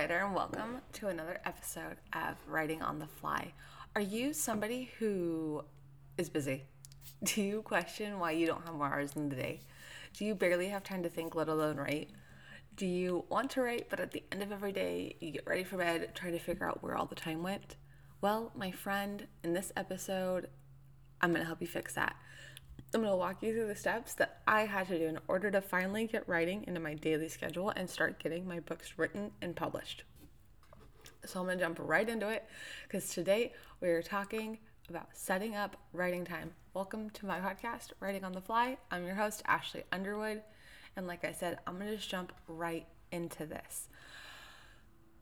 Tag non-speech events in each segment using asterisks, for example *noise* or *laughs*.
writer, and welcome to another episode of Writing on the Fly. Are you somebody who is busy? *laughs* Do you question why you don't have more hours in the day? Do you barely have time to think, let alone write? Do you want to write, but at the end of every day, you get ready for bed trying to figure out where all the time went? Well, my friend, in this episode, I'm going to help you fix that. I'm going to walk you through the steps that I had to do in order to finally get writing into my daily schedule and start getting my books written and published. So I'm going to jump right into it because today we are talking about setting up writing time. Welcome to my podcast, Writing on the Fly. I'm your host, Ashley Underwood. And like I said, I'm going to just jump right into this.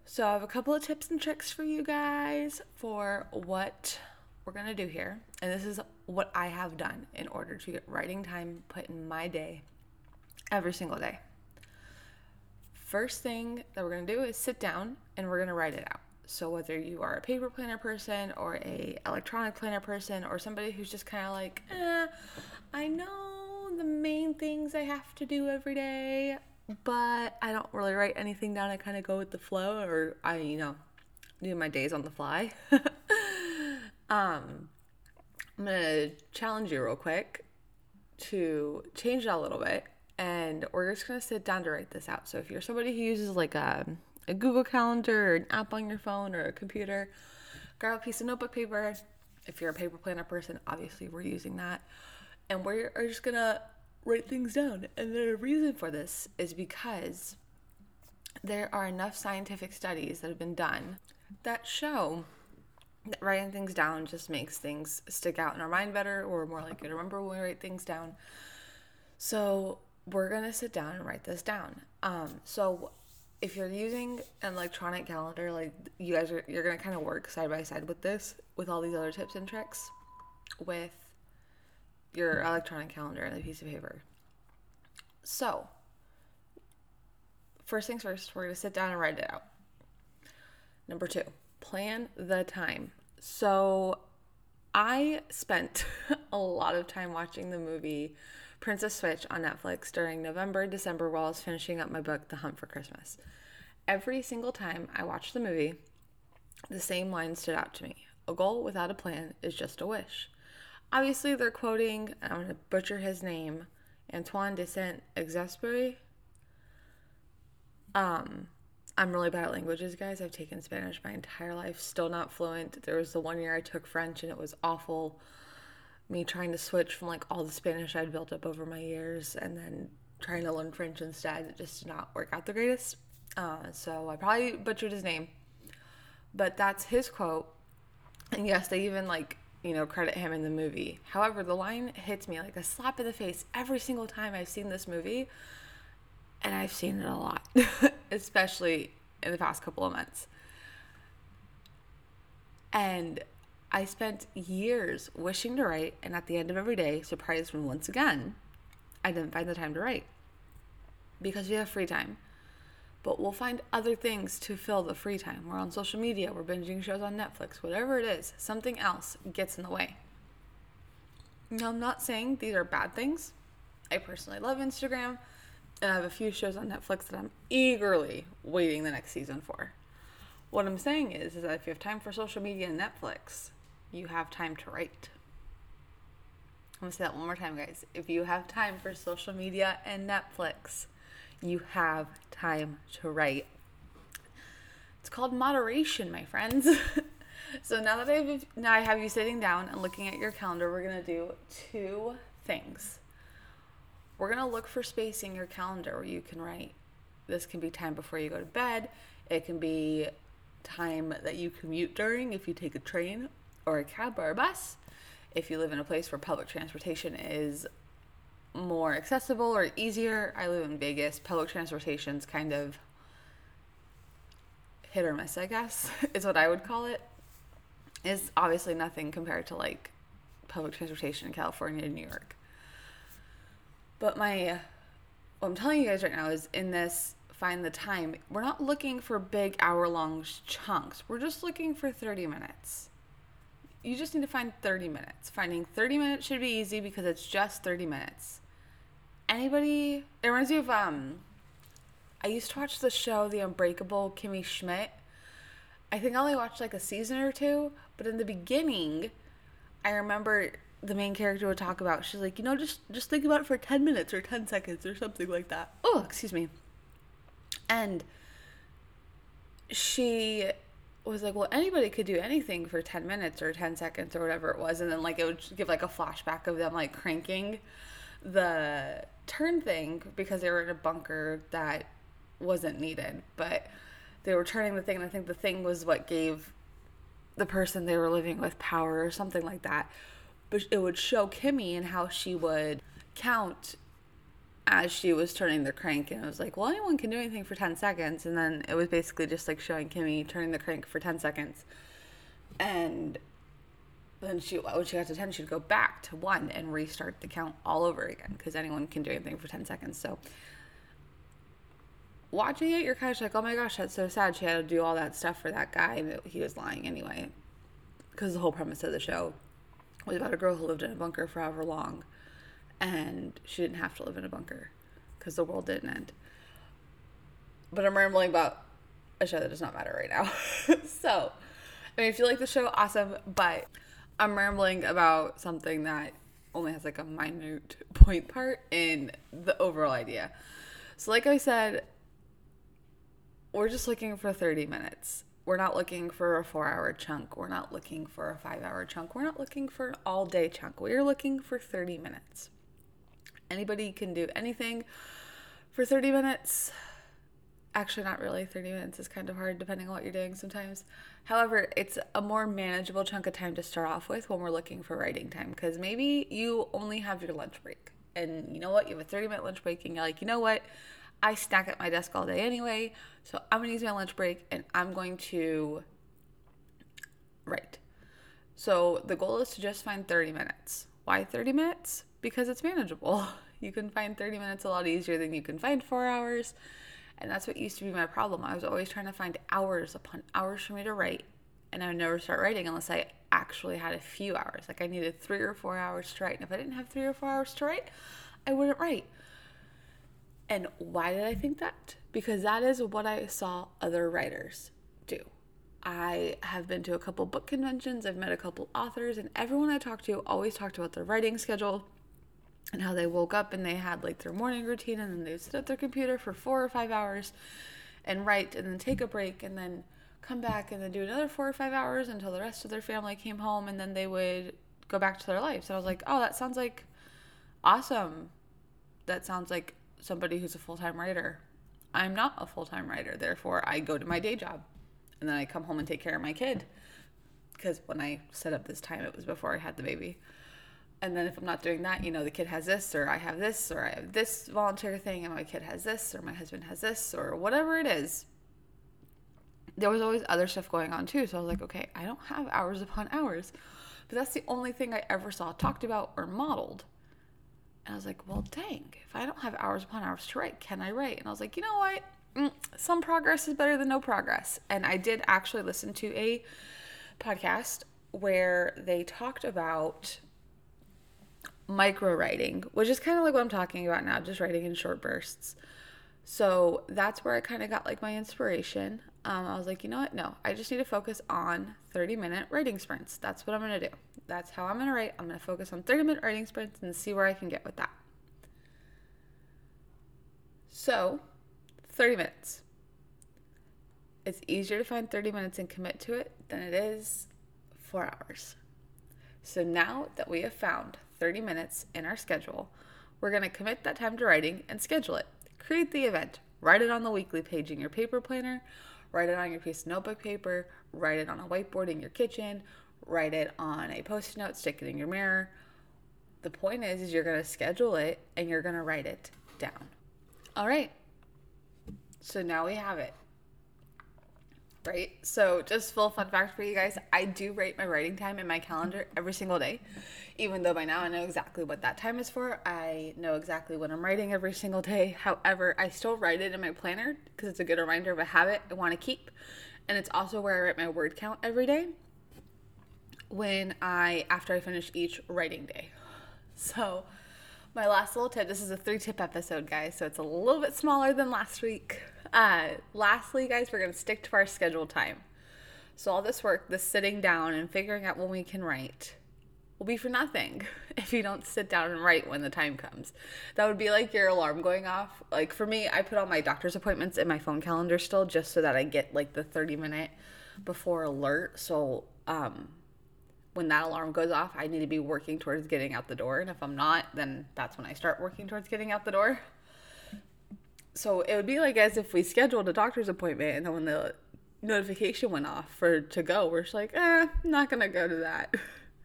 So I have a couple of tips and tricks for you guys for what we're going to do here. And this is what I have done in order to get writing time put in my day every single day. First thing that we're to do is sit down and we're to write it out. So whether you are a paper planner person or a electronic planner person or somebody who's just kind of like, eh, I know the main things I have to do every day, but I don't really write anything down. I kind of go with the flow or I, you know, do my days on the fly. *laughs* um, I'm gonna challenge you real quick to change it a little bit, and we're just gonna sit down to write this out. So if you're somebody who uses like a, a Google Calendar or an app on your phone or a computer, grab a piece of notebook paper. If you're a paper planner person, obviously we're using that, and we're just gonna write things down. And the reason for this is because there are enough scientific studies that have been done that show writing things down just makes things stick out in our mind better or more likely to remember when we write things down. So we're gonna sit down and write this down. Um, so if you're using an electronic calendar, like you guys are, you're gonna kind of work side by side with this, with all these other tips and tricks, with your electronic calendar and a piece of paper. So first things first, we're gonna sit down and write it out. Number two, plan the time. So I spent *laughs* a lot of time watching the movie Princess Switch on Netflix during November, December while I was finishing up my book, The Hunt for Christmas. Every single time I watched the movie, the same line stood out to me A goal without a plan is just a wish. Obviously, they're quoting, I'm going to butcher his name, Antoine de Saint Exupéry. Um, I'm really bad at languages, guys. I've taken Spanish my entire life, still not fluent. There was the one year I took French and it was awful. Me trying to switch from like all the Spanish I'd built up over my years and then trying to learn French instead. It just did not work out the greatest. Uh, so I probably butchered his name. But that's his quote. And yes, they even like, you know, credit him in the movie. However, the line hits me like a slap in the face every single time I've seen this movie and I've seen it a lot, *laughs* especially in the past couple of months. And I spent years wishing to write, and at the end of every day, surprised when once again I didn't find the time to write because we have free time. But we'll find other things to fill the free time. We're on social media, we're binging shows on Netflix, whatever it is, something else gets in the way. Now, I'm not saying these are bad things. I personally love Instagram I have a few shows on Netflix that I'm eagerly waiting the next season for. What I'm saying is, is that if you have time for social media and Netflix, you have time to write. I'm gonna say that one more time, guys. If you have time for social media and Netflix, you have time to write. It's called moderation, my friends. *laughs* so now that I've now I have you sitting down and looking at your calendar, we're gonna do two things. We're going to look for space in your calendar where you can write. This can be time before you go to bed. It can be time that you commute during if you take a train or a cab or a bus. If you live in a place where public transportation is more accessible or easier, I live in Vegas. Public transportation's kind of hit or miss, I guess, *laughs* is what I would call it. Is obviously nothing compared to like public transportation in California and New York. But my, what I'm telling you guys right now is in this find the time, we're not looking for big hour long chunks. We're just looking for 30 minutes. You just need to find 30 minutes. Finding 30 minutes should be easy because it's just 30 minutes. Anybody, it reminds me of, um, I used to watch the show The Unbreakable Kimmy Schmidt. I think I only watched like a season or two, but in the beginning, I remember the main character would talk about she's like, you know, just just think about it for 10 minutes or 10 seconds or something like that. Oh, excuse me. And she was like, well, anybody could do anything for 10 minutes or 10 seconds or whatever it was. And then, like, it would give like a flashback of them like cranking the turn thing because they were in a bunker that wasn't needed. But they were turning the thing, and I think the thing was what gave the person they were living with power or something like that. But it would show Kimmy and how she would count as she was turning the crank. And it was like well anyone can do anything for 10 seconds. And then it was basically just like showing kimmy turning the crank for 10 seconds. And then she when she got to 10 she'd go back to 1 and restart the count all over again because anyone can do anything for 10 seconds. So watching it you're kind of like oh my gosh that's so sad. She had to do all that stuff for that guy and he was lying anyway because the whole premise of the show was about a girl who lived in a bunker for however long and she didn't have to live in a bunker because the world didn't end. But I'm rambling about a show that does not matter right now. *laughs* so, I mean, if you like the show, awesome. But I'm rambling about something that only has like a minute *laughs* point part in the overall idea. So, like I said, we're just looking for 30 minutes. We're not looking for a four hour chunk. We're not looking for a five hour chunk. We're not looking for an all day chunk. We're looking for 30 minutes. Anybody can do anything for 30 minutes. Actually, not really. 30 minutes is kind of hard depending on what you're doing sometimes. However, it's a more manageable chunk of time to start off with when we're looking for writing time because maybe you only have your lunch break. And you know what? You have a 30 minute lunch break and you're like, you know what? I stack at my desk all day anyway. So I'm to use my lunch break and I'm going to write. So the goal is to just find 30 minutes. Why 30 minutes? because it's manageable. *laughs* You can find 30 minutes a lot easier than you can find four hours. And that's what used to be my problem. I was always trying to find hours upon hours for me to write. And I would never start writing unless I actually had a few hours. Like I needed three or four hours to write. And if I didn't have three or four hours to write, I wouldn't write. And why did I think that? Because that is what I saw other writers do. I have been to a couple book conventions, I've met a couple authors, and everyone I talked to always talked about their writing schedule and how they woke up and they had like their morning routine and then they would sit at their computer for four or five hours and write and then take a break and then come back and then do another four or five hours until the rest of their family came home and then they would go back to their lives. And I was like, oh, that sounds like awesome. That sounds like somebody who's a full time writer. I'm not a full time writer, therefore, I go to my day job and then I come home and take care of my kid. Because when I set up this time, it was before I had the baby and then if I'm not doing that, you know, the kid has this, or I have this, or I have this volunteer thing, and my kid has this, or my husband has this, or whatever it is. There was always other stuff going on too. So I was like, okay, I don't have hours upon hours. But that's the only thing I ever saw talked about or modeled. I was like, well, dang, if I don't have hours upon hours to write, can I write? And I was like, you know what? Mm, some progress is better than no progress. And I did actually listen to a podcast where they talked about micro writing, which is kind of like what I'm talking about now, just writing in short bursts. So that's where I kind of got like my inspiration. Um, I was like, you know what? No, I just need to focus on 30 minute writing sprints. That's what I'm going to do. That's how I'm going to write. I'm going to focus on 30 minute writing sprints and see where I can get with that. So, 30 minutes. It's easier to find 30 minutes and commit to it than it is four hours. So now that we have found 30 minutes in our schedule. We're going to commit that time to writing and schedule it. Create the event. Write it on the weekly page in your paper planner. Write it on your piece of notebook paper. Write it on a whiteboard in your kitchen. Write it on a post-it note. Stick it in your mirror. The point is, is you're going to schedule it and you're going to write it down. All right. So now we have it right? So, just full fun fact for you guys I do write my writing time in my calendar every single day. Even though by now I know exactly what that time is for, I know exactly what I'm writing every single day. However, I still write it in my planner because it's a good reminder of a habit I want to keep. And it's also where I write my word count every day when I, after I finish each writing day. So, My last little tip this is a three tip episode, guys, so it's a little bit smaller than last week. Uh, lastly, guys, we're going to stick to our scheduled time. So, all this work, this sitting down and figuring out when we can write, will be for nothing *laughs* if you don't sit down and write when the time comes. That would be like your alarm going off. Like for me, I put all my doctor's appointments in my phone calendar still just so that I get like the 30 minute before alert. So, um, when that alarm goes off, I need to be working towards getting out the door. And if I'm not, then that's when I start working towards getting out the door. So it would be like as if we scheduled a doctor's appointment and then when the notification went off for to go, we're just like, eh, not gonna go to that.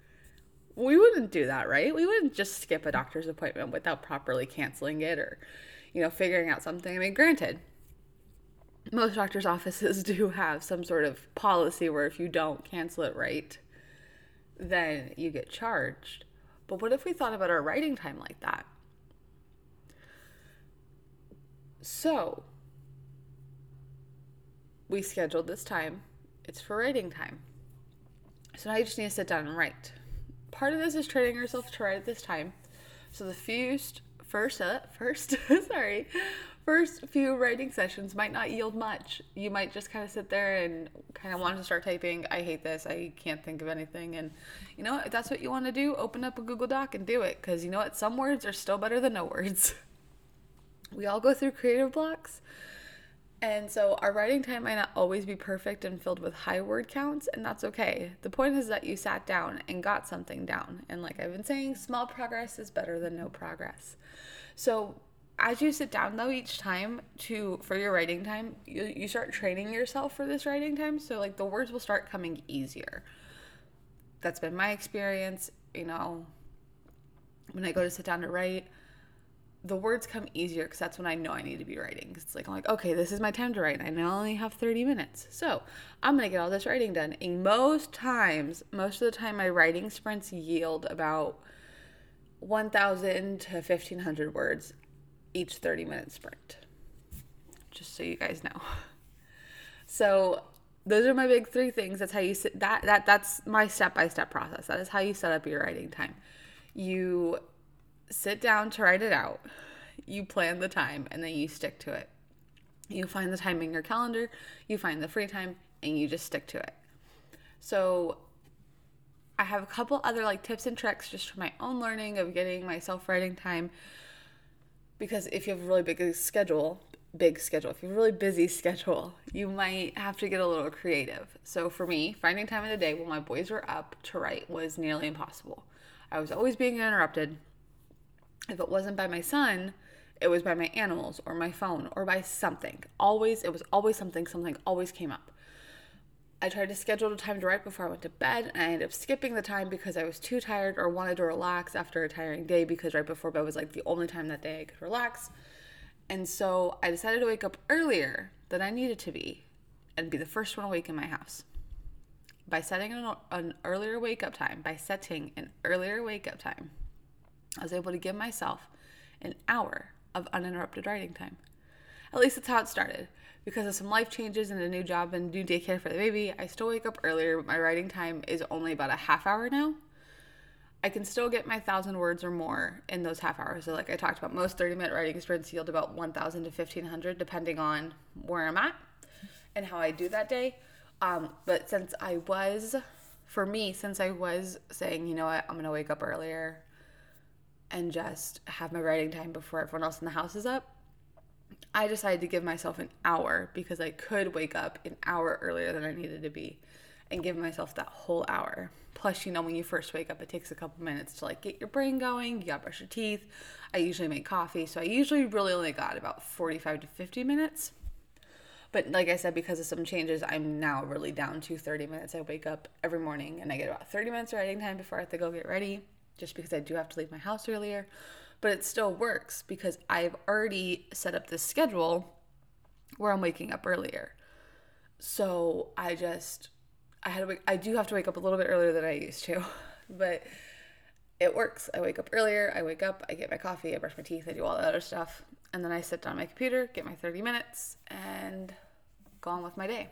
*laughs* we wouldn't do that, right? We wouldn't just skip a doctor's appointment without properly canceling it or, you know, figuring out something. I mean, granted, most doctor's *laughs* offices do have some sort of policy where if you don't cancel it right, then you get charged. But what if we thought about our writing time like that? So, we scheduled this time. It's for writing time. So now you just need to sit down and write part of this is training yourself to write at this time. So the first, first, uh, *laughs* first, *laughs* sorry, first few writing sessions might not yield much. You might just kind of sit there and kind of want to start typing. I hate this. I can't think of anything. And you know, if that's what you want to do, open up a Google Doc and do it. Because you know what? Some words are still better than no words. *laughs* We all go through creative blocks. And so our writing time might not always be perfect and filled with high word counts, and that's okay. The point is that you sat down and got something down. And like I've been saying, small progress is better than no progress. So as you sit down though each time to for your writing time, you, you start training yourself for this writing time. So like the words will start coming easier. That's been my experience, you know, when I go to sit down to write the words come easier because that's when I know I need to be writing. It's like I'm like, okay, this is my time to write. And I only have 30 minutes, so I'm gonna get all this writing done. And most times, most of the time, my writing sprints yield about 1,000 to 1,500 words each 30 minute sprint. Just so you guys know. *laughs* So those are my big three things. That's how you sit. That that that's my step by step process. That is how you set up your writing time. You sit down to write it out. You plan the time and then you stick to it. You find the time in your calendar, you find the free time, and you just stick to it. So, I have a couple other like tips and tricks just for my own learning of getting myself writing time. Because if you have a really big schedule, big schedule, if you have a really busy schedule, you might have to get a little creative. So for me, finding time in the day when my boys were up to write was nearly impossible. I was always being interrupted if it wasn't by my son, it was by my animals or my phone or by something. Always, it was always something, something always came up. I tried to schedule a time to write before I went to bed, and I ended up skipping the time because I was too tired or wanted to relax after a tiring day because right before bed was like the only time that day I could relax. And so I decided to wake up earlier than I needed to be and be the first one awake in my house. By setting an, an earlier wake up time, by setting an earlier wake up time, I was able to give myself an hour of uninterrupted writing time. At least that's how it started. Because of some life changes and a new job and new daycare for the baby, I still wake up earlier, but my writing time is only about a half hour now. I can still get my thousand words or more in those half hours. So, like I talked about, most 30 minute writing sprints yield about 1,000 to 1,500, depending on where I'm at and how I do that day. Um, but since I was, for me, since I was saying, you know what, I'm going to wake up earlier, and just have my writing time before everyone else in the house is up. I decided to give myself an hour because I could wake up an hour earlier than I needed to be and give myself that whole hour. Plus, you know, when you first wake up, it takes a couple minutes to like get your brain going. You got to brush your teeth. I usually make coffee, so I usually really only got about 45 to 50 minutes. But like I said, because of some changes, I'm now really down to 30 minutes. I wake up every morning and I get about 30 minutes of writing time before I have to go get ready just because I do have to leave my house earlier, but it still works because I've already set up this schedule where I'm waking up earlier. So I just I had to wake, I do have to wake up a little bit earlier than I used to, *laughs* but it works. I wake up earlier, I wake up, I get my coffee, I brush my teeth, I do all the other stuff, and then I sit down my computer, get my 30 minutes and go on with my day.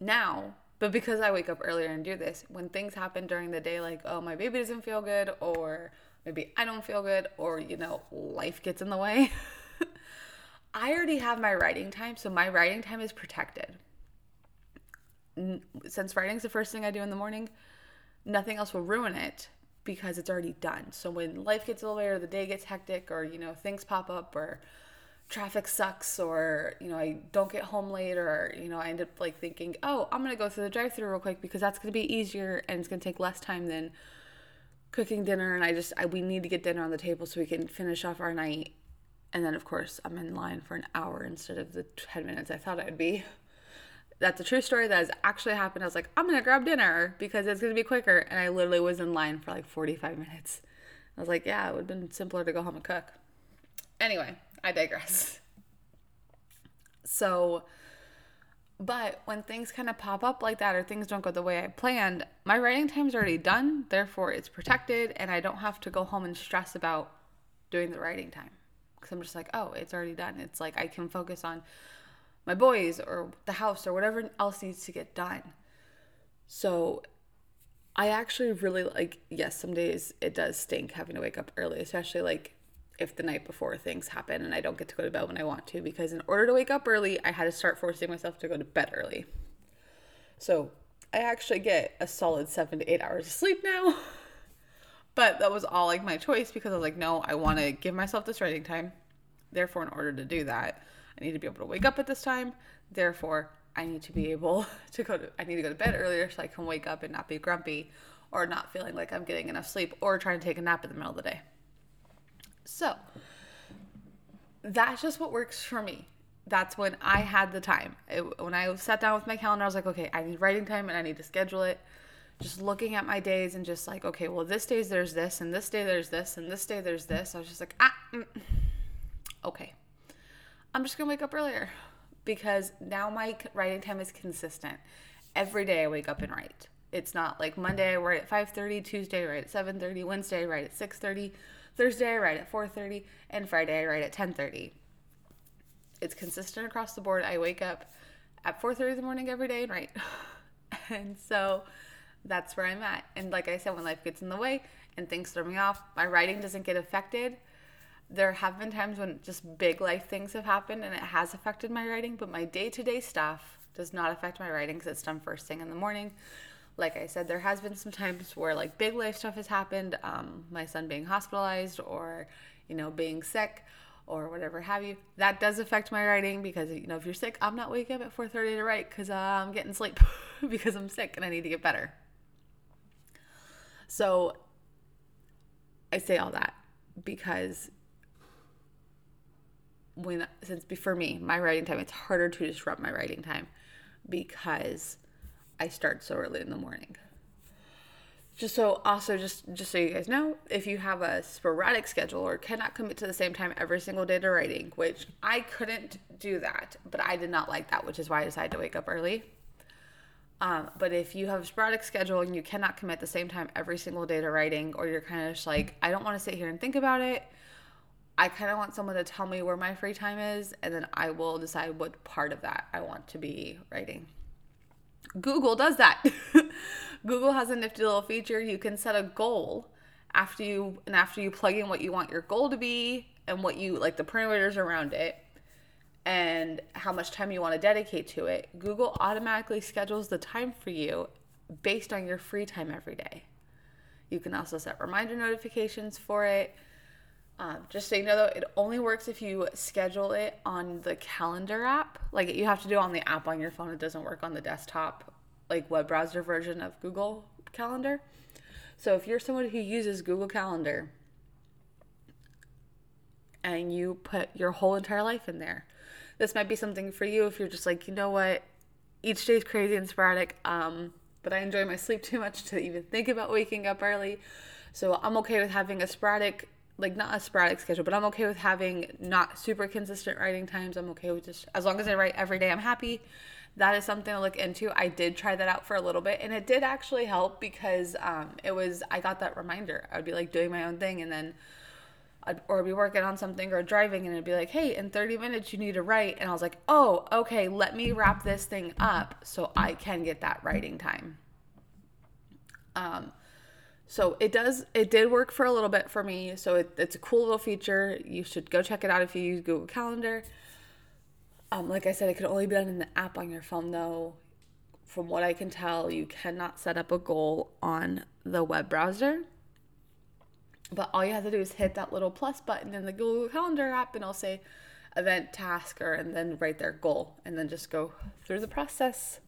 Now, but because I wake up earlier and do this, when things happen during the day, like, oh, my baby doesn't feel good, or maybe I don't feel good or, you know, life gets in the way. *laughs* I already have my writing time, so my writing time is protected. Since writing is the first thing I do in the morning, nothing else will ruin it because it's already done. So when life gets in the way or the day gets hectic or, you know, things pop up or traffic sucks or, you know, I don't get home late or, you know, I end up like thinking, oh, I'm going to go through the drive through real quick because that's going to be easier and it's going to take less time than cooking dinner. And I just, I, we need to get dinner on the table so we can finish off our night. And then, of course, I'm in line for an hour instead of the 10 minutes I thought I'd be that's a true story that has actually happened. I was like, I'm gonna grab dinner because it's gonna be quicker. And I literally was in line for like 45 minutes. I was like, yeah, it would have been simpler to go home and cook. Anyway, I digress. So, but when things kind of pop up like that or things don't go the way I planned, my writing time's already done. Therefore, it's protected and I don't have to go home and stress about doing the writing time. Because I'm just like, oh, it's already done. It's like I can focus on my boys or the house or whatever else needs to get done. So I actually really like, yes, some days it does stink having to wake up early, especially like if the night before things happen and I don't get to go to bed when I want to, because in order to wake up early, I had to start forcing myself to go to bed early. So I actually get a solid seven to eight hours of sleep now. *laughs* but that was all like my choice because I was like, no, I want to give myself this writing time. Therefore, in order to do that, I need to be able to wake up at this time. Therefore, I need to be able *laughs* to go to I need to go to bed earlier so I can wake up and not be grumpy or not feeling like I'm getting enough sleep or trying to take a nap in the middle of the day. So, that's just what works for me. That's when I had the time. It, when I sat down with my calendar, I was like, okay, I need writing time and I need to schedule it. Just looking at my days and just like, okay, well, this day there's this, and this day there's this, and this day there's this. I was just like, ah, mm, okay. I'm just gonna wake up earlier because now my writing time is consistent. Every day I wake up and write. It's not like Monday I write at 5:30, Tuesday I write at 7:30, Wednesday I write at 6:30, Thursday I write at 4:30, and Friday I write at 10:30. It's consistent across the board. I wake up at 4:30 in the morning every day and write. *laughs* and so that's where I'm at. And like I said, when life gets in the way and things throw me off, my writing doesn't get affected there have been times when just big life things have happened and it has affected my writing, but my day to day stuff does not affect my writing because it's done first thing in the morning. Like I said, there has been some times where like big life stuff has happened, um, my son being hospitalized or you know being sick or whatever have you. That does affect my writing because you know if you're sick, I'm not waking up at 4:30 to write because uh, I'm getting sleep *laughs* because I'm sick and I need to get better. So I say all that because when since for me my writing time it's harder to disrupt my writing time because I start so early in the morning. Just so also just just so you guys know, if you have a sporadic schedule or cannot commit to the same time every single day to writing, which I couldn't do that, but I did not like that, which is why I decided to wake up early. Um, but if you have a sporadic schedule and you cannot commit the same time every single day to writing, or you're kind of just like, I don't want to sit here and think about it, I kind of want someone to tell me where my free time is, and then I will decide what part of that I want to be writing. Google does that. *laughs* Google has a nifty little feature. You can set a goal after you and after you plug in what you want your goal to be and what you like the parameters around it and how much time you want to dedicate to it. Google automatically schedules the time for you based on your free time every day. You can also set reminder notifications for it. Um, just so you know, though, it only works if you schedule it on the calendar app. Like you have to do it on the app on your phone. It doesn't work on the desktop, like web browser version of Google Calendar. So if you're someone who uses Google Calendar and you put your whole entire life in there, this might be something for you if you're just like, you know what, each day is crazy and sporadic, um, but I enjoy my sleep too much to even think about waking up early. So I'm okay with having a sporadic like not a sporadic schedule, but I'm okay with having not super consistent writing times. I'm okay with just as long as I write every day, I'm happy. That is something to look into. I did try that out for a little bit, and it did actually help because um, it was I got that reminder. I would be like doing my own thing, and then I'd, or be working on something or driving, and it'd be like, "Hey, in 30 minutes you need to write," and I was like, "Oh, okay, let me wrap this thing up so I can get that writing time." Um, So it does, it did work for a little bit for me. So it, it's a cool little feature. You should go check it out if you use Google Calendar. Um, like I said, it can only be done in the app on your phone though. From what I can tell, you cannot set up a goal on the web browser. But all you have to do is hit that little plus button in the Google Calendar app and it'll say event task or and then write their goal and then just go through the process.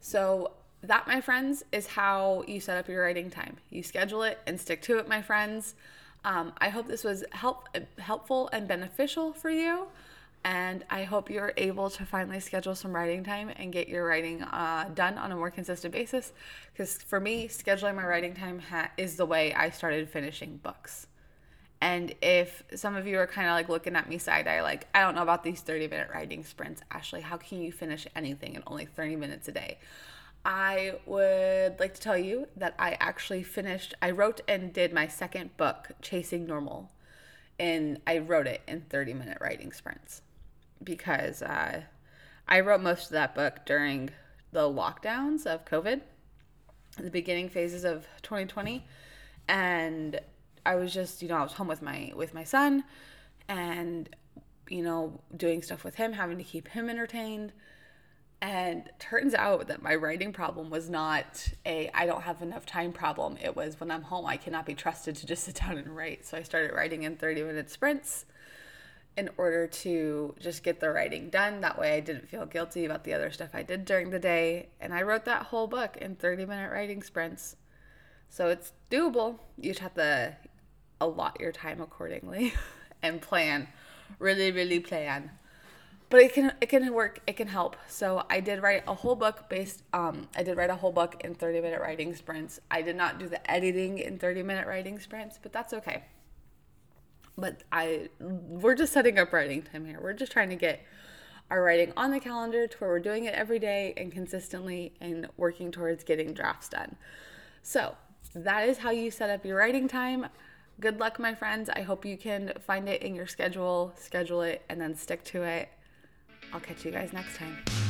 So that, my friends, is how you set up your writing time. You schedule it and stick to it, my friends. Um, I hope this was help helpful and beneficial for you. And I hope you're able to finally schedule some writing time and get your writing uh, done on a more consistent basis. Because for me, scheduling my writing time ha- is the way I started finishing books. And if some of you are kind of like looking at me side eye, like, I don't know about these 30 minute writing sprints, Ashley, how can you finish anything in only 30 minutes a day? I would like to tell you that I actually finished, I wrote and did my second book, Chasing Normal, and I wrote it in 30 minute writing sprints because uh, I wrote most of that book during the lockdowns of COVID, the beginning phases of 2020, and I was just, you know, I was home with my with my son, and you know, doing stuff with him, having to keep him entertained and turns out that my writing problem was not a I don't have enough time problem. It was when I'm home, I cannot be trusted to just *laughs* sit down and write. So I started writing in 30 minute sprints in order to just get the writing done. That way I didn't feel guilty about the other stuff I did during the day. And I wrote that whole book in 30 minute writing sprints. So it's doable. You just have to allot your time accordingly *laughs* and plan. Really, really plan but it can it can work it can help. So i did write a whole book based um i did write a whole book in 30 minute writing sprints. I did not do the editing in 30 minute writing sprints but that's okay. But i we're just setting up writing time here. We're just trying to get our writing on the calendar to where we're doing it every day and consistently and working towards getting drafts done. So that is how you set up your writing time. Good luck my friends. I hope you can find it in your schedule schedule it and then stick to it I'll catch you guys next time.